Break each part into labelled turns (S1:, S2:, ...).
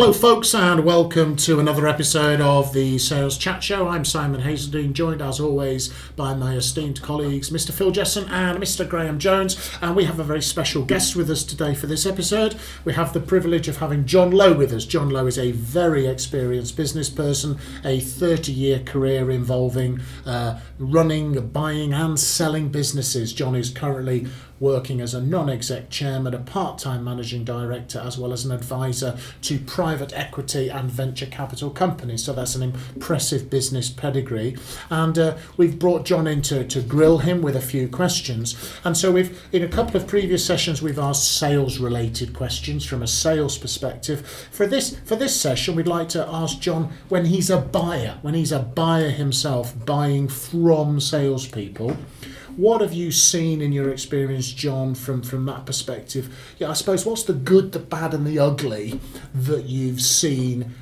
S1: Hello, folks, and welcome to another episode of the Sales Chat Show. I'm Simon Hazeldine, joined as always by my esteemed colleagues, Mr. Phil Jesson and Mr. Graham Jones. And we have a very special guest with us today for this episode. We have the privilege of having John Lowe with us. John Lowe is a very experienced business person, a 30 year career involving uh, running, buying, and selling businesses. John is currently working as a non exec chairman, a part time managing director, as well as an advisor to private equity and venture capital companies. So that's an impressive business pedigree. And uh, we've brought John in to, to grill him with a few questions. And so we've, in a couple of previous sessions, we've asked sales related questions from a sales perspective. For this, for this session, we'd like to ask John when he's a buyer, when he's a buyer himself, buying from salespeople what have you seen in your experience, John, from, from that perspective? Yeah, I suppose what's the good, the bad, and the ugly that you've seen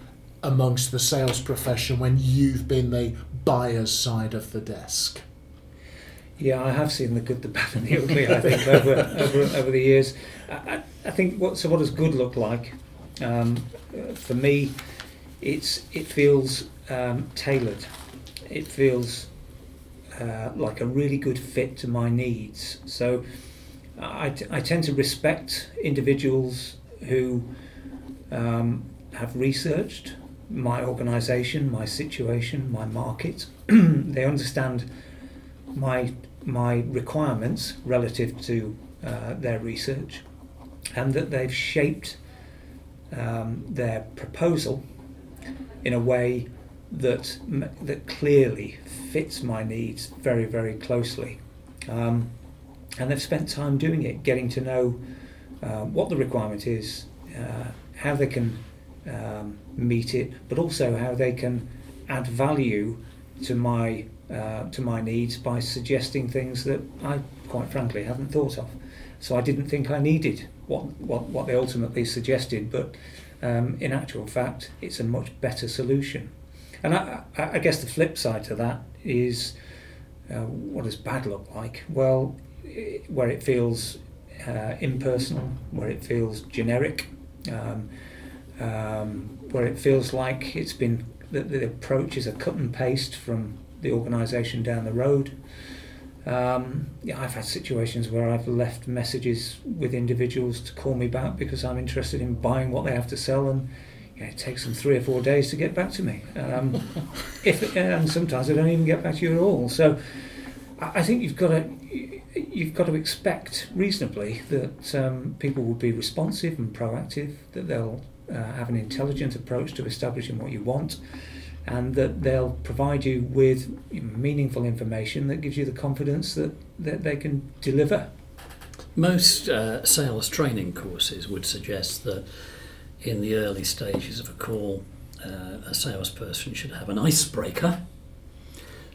S1: amongst the sales profession when you've been the buyer's side of the desk?
S2: Yeah, I have seen the good, the bad, and the ugly. I think over over, over the years. I, I think what so what does good look like? Um, for me, it's it feels um, tailored. It feels uh, like a really good fit to my needs. So I, t- I tend to respect individuals who um, have researched my organisation, my situation, my market. they understand my my requirements relative to uh, their research, and that they've shaped um, their proposal in a way that that clearly fits my needs very very closely, um, and they've spent time doing it, getting to know uh, what the requirement is, uh, how they can um, meet it, but also how they can add value to my uh, to my needs by suggesting things that I quite frankly haven't thought of. So I didn't think I needed what what, what they ultimately suggested, but um, in actual fact, it's a much better solution. And I, I guess the flip side to that is uh, what does bad look like? Well, where it feels uh, impersonal, where it feels generic, um, um, where it feels like it's been that the approach is a cut and paste from the organisation down the road. Um, yeah, I've had situations where I've left messages with individuals to call me back because I'm interested in buying what they have to sell, and yeah, it takes them three or four days to get back to me. Um, if and sometimes they don't even get back to you at all. So I think you've got to you've got to expect reasonably that um, people will be responsive and proactive, that they'll uh, have an intelligent approach to establishing what you want, and that they'll provide you with meaningful information that gives you the confidence that, that they can deliver.
S3: Most uh, sales training courses would suggest that in the early stages of a call, uh, a salesperson should have an icebreaker.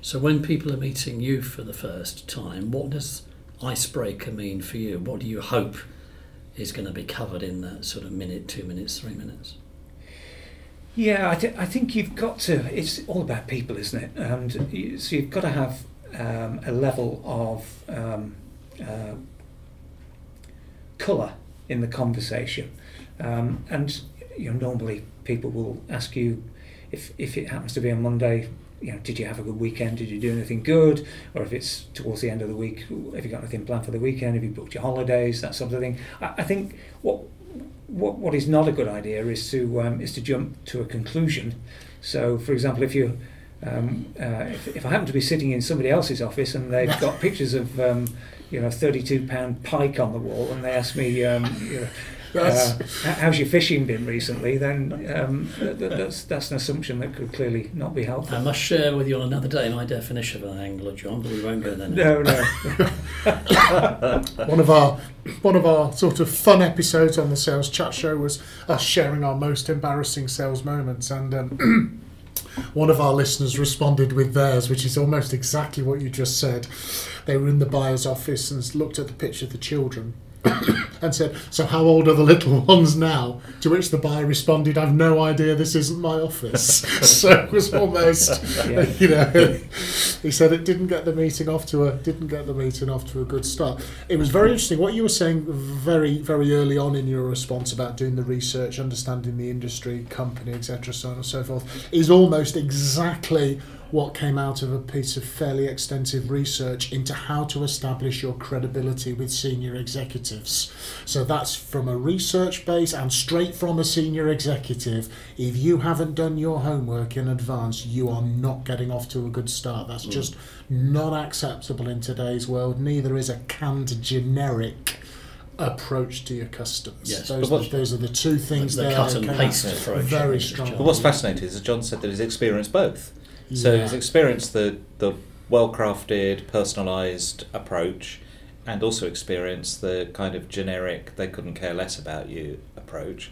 S3: So when people are meeting you for the first time, what does icebreaker mean for you? What do you hope is going to be covered in that sort of minute, two minutes, three minutes?
S2: Yeah, I, th- I think you've got to. It's all about people, isn't it? And you, so you've got to have um, a level of um, uh, colour in the conversation. Um, and you know, normally people will ask you if, if it happens to be on Monday, you know, did you have a good weekend? Did you do anything good? Or if it's towards the end of the week, have you got anything planned for the weekend? Have you booked your holidays? That sort of thing. I, I think what what what is not a good idea is to um, is to jump to a conclusion. So, for example, if you um, uh, if, if I happen to be sitting in somebody else's office and they've got pictures of um, you know 32 pound pike on the wall and they ask me um, you know, uh, how's your fishing been recently, then um, that's, that's an assumption that could clearly not be helpful.
S3: I must share with you on another day my definition of an angler, John, but we won't go there
S2: now. No, no.
S1: one of our one of our sort of fun episodes on the sales chat show was us sharing our most embarrassing sales moments, and um, one of our listeners responded with theirs, which is almost exactly what you just said. They were in the buyer's office and looked at the picture of the children and said, So, how old are the little ones now? To which the buyer responded, I've no idea, this isn't my office. so it was almost,
S2: Yeah.
S1: you know, he said it didn't get the meeting off to a didn't get the meeting off to a good start. It was very interesting what you were saying very very early on in your response about doing the research, understanding the industry, company, etc., so on and so forth, is almost exactly what came out of a piece of fairly extensive research into how to establish your credibility with senior executives. So that's from a research base and straight from a senior executive. If you haven't done your homework in advance, you are not getting off to a good start. That's mm. just not acceptable in today's world. Neither is a canned generic approach to your customers.
S3: Yes,
S1: those,
S4: but what's-
S1: those are the two things
S3: the cut and paste approach.
S1: very strong.
S4: But what's fascinating is that John said that he's experienced both. So
S1: Yeah.
S4: he's experienced the, the well crafted, personalised approach and also experienced the kind of generic, they couldn't care less about you approach.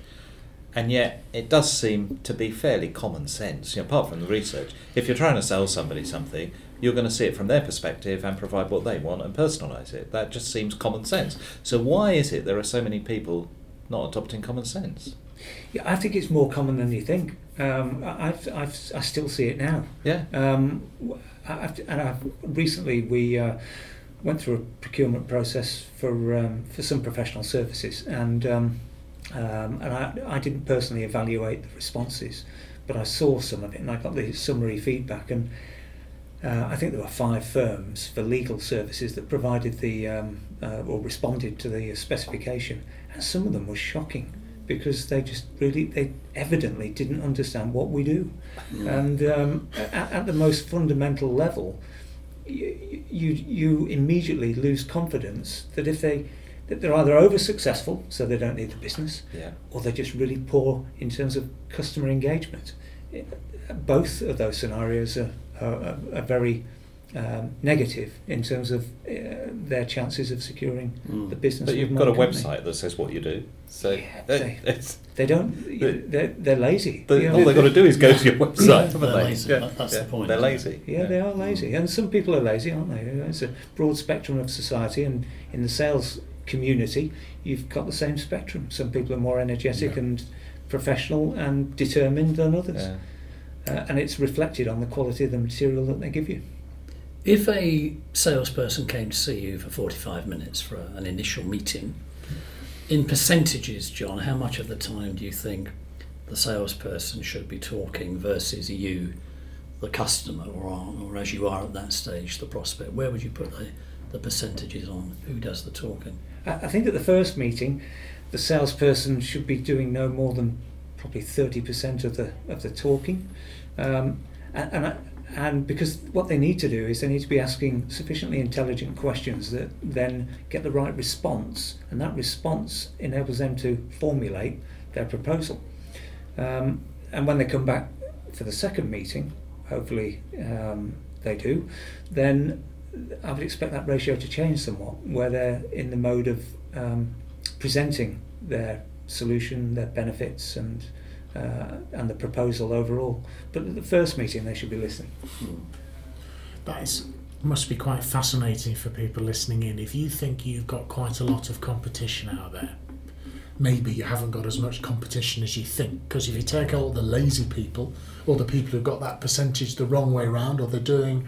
S4: And yet, it does seem to be fairly common sense, you know, apart from the research. If you're trying to sell somebody something, you're going to see it from their perspective and provide what they want and personalise it. That just seems common sense. So, why is it there are so many people not adopting common sense?
S2: Yeah, I think it's more common than you think. Um, I- I've, I've, I still see it now.
S4: Yeah.
S2: Um, I- I've, and I've, recently we uh, went through a procurement process for um, for some professional services, and um, um, and I, I didn't personally evaluate the responses, but I saw some of it, and I got the summary feedback, and uh, I think there were five firms for legal services that provided the um, uh, or responded to the specification, and some of them were shocking because they just really they evidently didn't understand what we do. And um, at, at the most fundamental level you, you you immediately lose confidence that if they that they're either over successful so they don't need the business
S4: Yeah.
S2: or they're just really poor in terms of customer engagement. Both of those scenarios are, are, are very um, negative in terms of uh, their chances of securing
S3: Mm.
S2: the business
S4: But you've got a
S2: company.
S4: website that says what you do. So
S2: Yeah, they- they don't they're, they're lazy
S4: But
S2: You know,
S4: all they've got to do is go to your website,
S3: Yeah, they're
S4: they?
S3: lazy. That- that's the point,
S4: They're
S3: isn't
S4: lazy.
S2: Yeah, they are lazy, and some people are lazy, aren't they? It's a broad spectrum of society, and in the sales community, you've got the same spectrum. Some people are more energetic
S1: Yeah.
S2: and professional and determined than others,
S4: Yeah.
S2: uh, and it's reflected on the quality of the material that they give you.
S3: If a salesperson came to see you for 45 minutes for a, an initial meeting, in percentages, John, how much of the time do you think the salesperson should be talking versus you, the customer, or, or as you are at that stage, the prospect? Where would you put the, the percentages on who does the talking?
S2: I, think at the first meeting, the salesperson should be doing no more than probably thirty percent of the of the talking, um, and. and I, and because what they need to do is they need to be asking sufficiently intelligent questions that then get the right response, and that response enables them to formulate their proposal. Um, and when they come back for the second meeting, hopefully um, they do, then I would expect that ratio to change somewhat, where they're in the mode of um, presenting their solution, their benefits, and uh, and the proposal overall. But at the first meeting, they should be listening.
S1: That is must be quite fascinating for people listening in. If you think you've got quite a lot of competition out there, maybe you haven't got as much competition as you think. Because if you take all the lazy people, or the people who've got that percentage the wrong way round, or they're doing,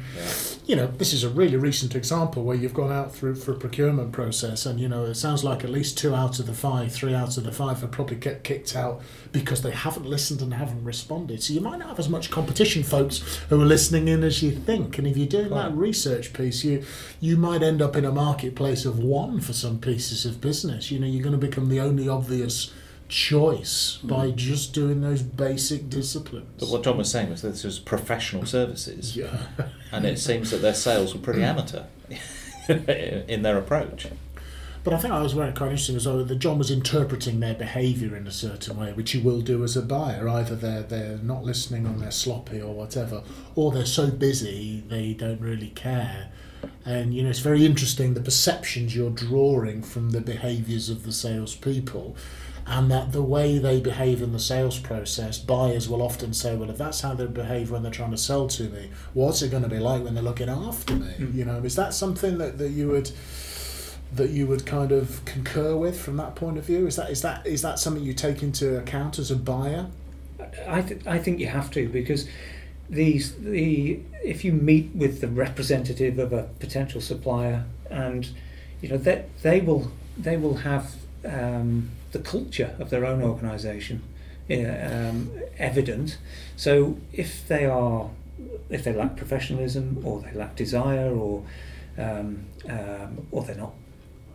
S1: you know, this is a really recent example where you've gone out through for a procurement process, and you know, it sounds like at least two out of the five, three out of the five have probably get kicked out because they haven't listened and haven't responded. So you might not have as much competition, folks, who are listening in as you think. And if you're doing that research piece, you you might end up in a marketplace of one for some pieces of business. You know, you're going to become the only obvious choice mm. by just doing those basic disciplines.
S4: But what John was saying was this was professional services,
S1: yeah.
S4: and it seems that their sales were pretty amateur in their approach.
S1: But I think I was very quite interesting as well that John was interpreting their behaviour in a certain way, which you will do as a buyer. Either they're they're not listening or they're sloppy or whatever, or they're so busy they don't really care. And you know, it's very interesting the perceptions you're drawing from the behaviours of the salespeople, and that the way they behave in the sales process, buyers will often say, "Well, if that's how they behave when they're trying to sell to me, what's it going to be like when they're looking after me?"
S2: Mm.
S1: You know, is that something that, that you would that you would kind of concur with from that point of view? Is that is that is that something you take into account as a buyer?
S2: I, th- I think you have to because these the if you meet with the representative of a potential supplier and you know that they, will they will have um, the culture of their own organisation um, evident. So if they are if they lack professionalism or they lack desire or um, um, or they're not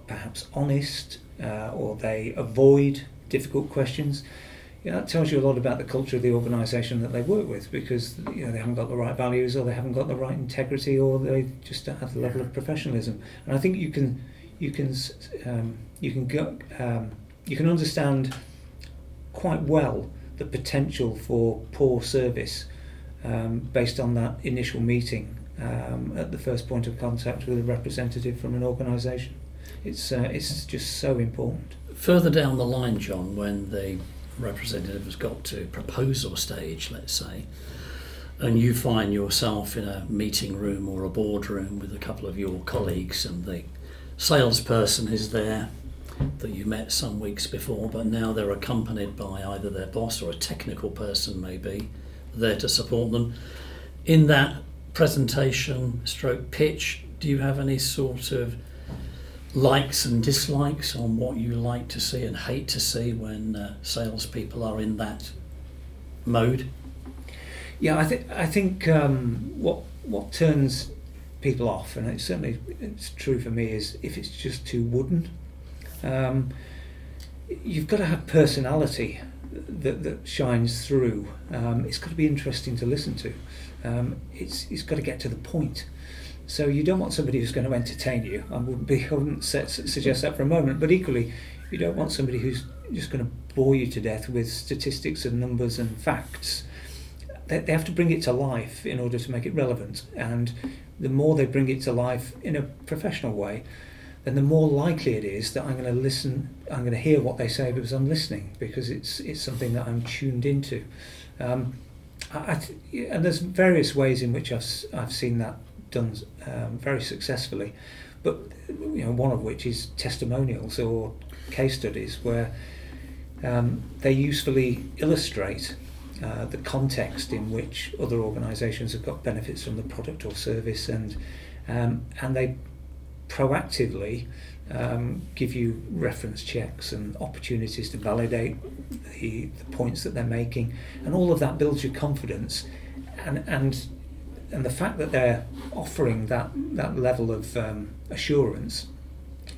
S2: perhaps honest uh, or they avoid difficult questions you know, that tells you a lot about the culture of the organisation that they work with because you know they haven't got the right values or they haven't got the right integrity or they just don't have the level of professionalism. And I think you can you can um, you can go, um, you can understand quite well the potential for poor service um, based on that initial meeting um, at the first point of contact with a representative from an organisation. It's uh, it's just so important.
S3: Further down the line, John, when the representative has got to proposal stage, let's say, and you find yourself in a meeting room or a boardroom with a couple of your colleagues, and the salesperson is there that you met some weeks before, but now they're accompanied by either their boss or a technical person, maybe, there to support them. In that presentation, stroke pitch, do you have any sort of likes and dislikes on what you like to see and hate to see when uh, salespeople are in that mode?
S2: Yeah, I think I think um, what what turns people off, and it's certainly it's true for me, is if it's just too wooden. Um, you've got to have personality that, that shines through. Um, it's got to be interesting to listen to. Um, it's it's got to get to the point. So you don't want somebody who's going to entertain you. I wouldn't be I wouldn't set, suggest that for a moment. But equally, you don't want somebody who's just going to bore you to death with statistics and numbers and facts. They, they have to bring it to life in order to make it relevant. And the more they bring it to life in a professional way, then the more likely it is that I'm going to listen. I'm going to hear what they say because I'm listening because it's it's something that I'm tuned into. Um, I, I and there's various ways in which I've I've seen that done um, very successfully. But you know, one of which is testimonials or case studies where um, they usefully illustrate uh, the context in which other organisations have got benefits from the product or service, and um, and they proactively um, give you reference checks and opportunities to validate the, the points that they're making, and all of that builds your confidence, and and and the fact that they're offering that that level of um, assurance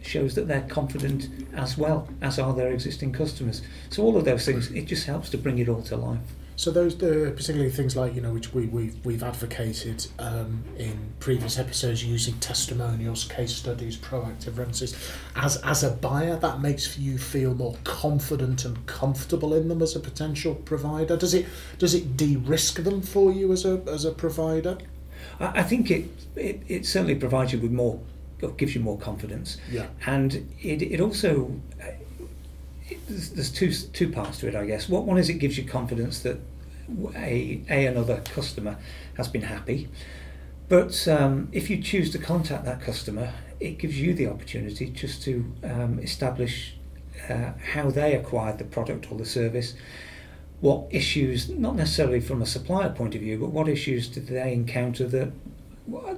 S2: shows that they're confident as well as are their existing customers. So all of those things, it just helps to bring it all to life.
S1: So those, the particularly things like you know which we we've, we've advocated um, in previous episodes, using testimonials, case studies, proactive references. As as a buyer, that makes you feel more confident and comfortable in them as a potential provider. Does it does it de-risk them for you as a as a provider?
S2: I, I think it, it it certainly provides you with more, gives you more confidence.
S1: Yeah.
S2: And it it also. There's two two parts to it, I guess. What one is it gives you confidence that a, a another customer has been happy. But um, if you choose to contact that customer, it gives you the opportunity just to um, establish uh, how they acquired the product or the service, what issues, not necessarily from a supplier point of view, but what issues did they encounter that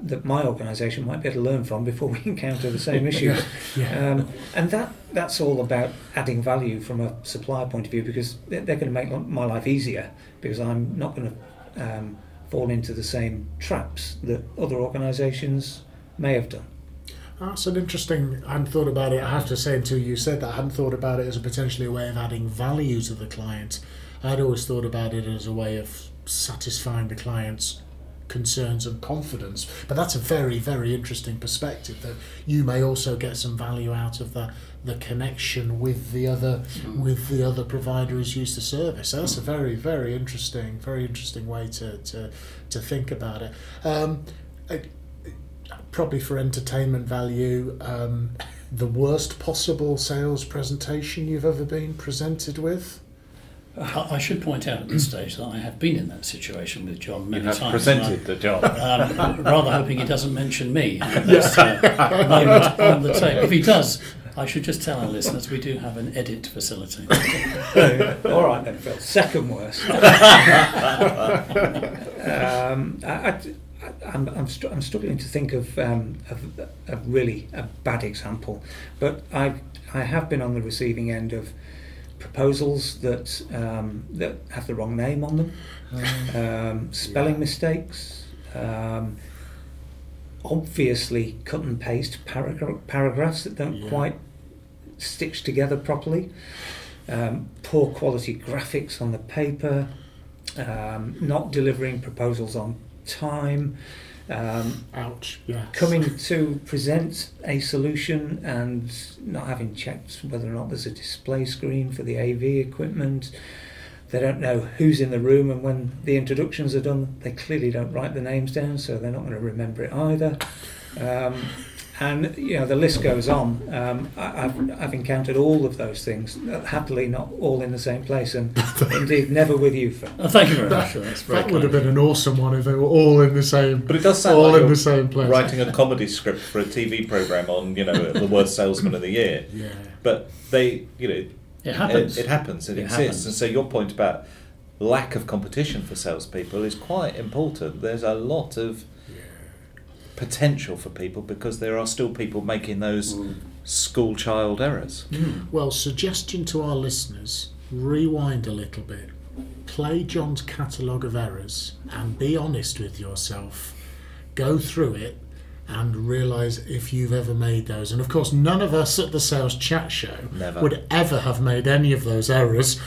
S2: that my organisation might be able to learn from before we encounter the same issues.
S1: yeah.
S2: Um, and that that's all about adding value from a supplier point of view because they're, going to make my life easier because I'm not going to um, fall into the same traps that other organisations may have done.
S1: That's an interesting. I hadn't thought about it. I have to say, until you said that, I hadn't thought about it as a potentially a way of adding value to the client. I'd always thought about it as a way of satisfying the client's concerns and confidence. But that's a very, very interesting perspective that you may also get some value out of the the connection with the other mm. with the other provider who's used the service. So that's a very, very interesting, very interesting way to to, to think about it. Um, probably for entertainment value, um, the worst possible sales presentation you've ever been presented with?
S3: I I should point out at this stage that I have been in that situation with John many
S4: You
S3: many
S4: have
S3: times.
S4: presented the job.
S3: um, rather hoping he doesn't mention me at this uh, moment on the tape. If he does, I should just tell our listeners we do have an edit facility.
S2: All right then, Phil. Second worst. um, I, I, I'm, I'm, str- I'm struggling to think of, um, of a really a bad example, but I I have been on the receiving end of proposals that um, that have the wrong name on them, um, spelling
S1: Yeah.
S2: mistakes. Um, obviously, cut and paste paragra- paragraphs that don't
S1: Yeah.
S2: quite stitch together properly um, poor quality graphics on the paper, um, not delivering proposals on time, um,
S1: Ouch. Yeah.
S2: coming to present a solution and not having checked whether or not there's a display screen for the AV equipment. They don't know who's in the room, and when the introductions are done, they clearly don't write the names down, so they're not going to remember it either. Um, and you know the list goes on. Um, I, I've, I've encountered all of those things, uh, happily not all in the same place, and indeed never with you. Phil.
S3: Oh, thank you very much. That's very
S1: That would have been an awesome one if they were all in the same,
S4: But it does sound
S1: all
S4: like
S1: in the same place.
S4: writing a comedy script for a TV program on, you know, the worst salesman of the year.
S1: Yeah.
S4: But they, you know,
S3: It happens.
S4: It, it happens. It,
S3: It
S4: exists.
S3: happens.
S4: And so your point about lack of competition for salespeople is quite important. There's a lot of potential for people because there are still people making those school child errors.
S3: Mm.
S1: Well, suggestion to our listeners: rewind a little bit, play John's catalogue of errors, and be honest with yourself. Go through it and realise if you've ever made those. And of course, none of us at the Sales Chat Show
S4: Never.
S1: would ever have made any of those errors.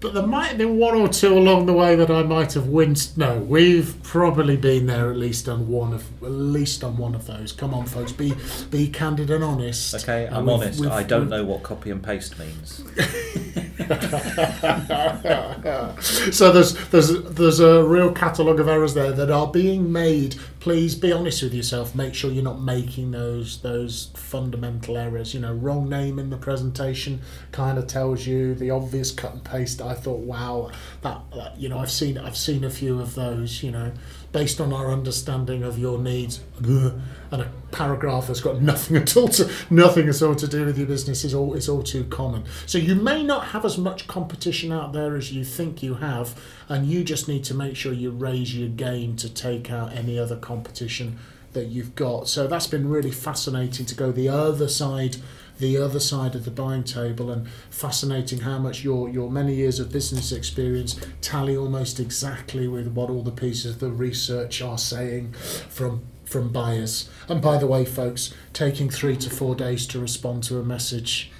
S1: But there might have been one or two along the way that I might have winced. No, we've probably been there at least on one of at least on one of those. Come on, folks, be be candid and honest.
S4: Okay, I'm
S1: we've-
S4: honest.
S1: we've-
S4: I don't know what copy and paste means.
S1: so there's there's there's a real catalogue of errors there that are being made. Please be honest with yourself. Make sure you're not making those those fundamental errors. You know, wrong name in the presentation kind of tells you the obvious cut and paste. I thought, wow, that, that you know, I've seen I've seen a few of those. You know, based on our understanding of your needs, uh, and a paragraph that's got nothing at all to nothing at all to do with your business is all is all too common. So you may not have as much competition out there as you think you have, and you just need to make sure you raise your game to take out any other competition that you've got. So that's been really fascinating to go the other side the other side of the buying table and fascinating how much your your many years of business experience tally almost exactly with what all the pieces of the research are saying from from buyers. And by the way, folks, taking three to four days to respond to a message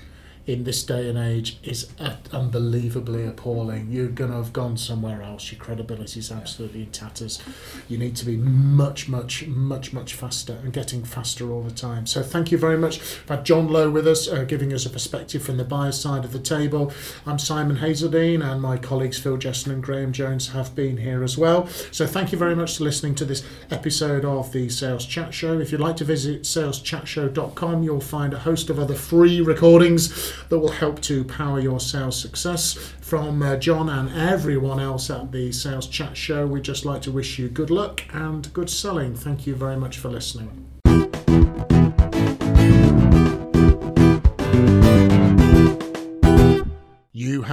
S1: in this day and age is unbelievably appalling. You're going to have gone somewhere else. Your credibility is absolutely in tatters. You need to be much, much, much, much faster and getting faster all the time. So thank you very much. Had John Lowe with us, uh, giving us a perspective from the buyer's side of the table. I'm Simon Hazeldine, and my colleagues Phil Jesson and Graham Jones have been here as well. So thank you very much for listening to this episode of the Sales Chat Show. If you'd like to visit saleschatshow.com, you'll find a host of other free recordings that will help to power your sales success. From uh, John and everyone else at the Sales Chat Show, we'd just like to wish you good luck and good selling. Thank you very much for listening.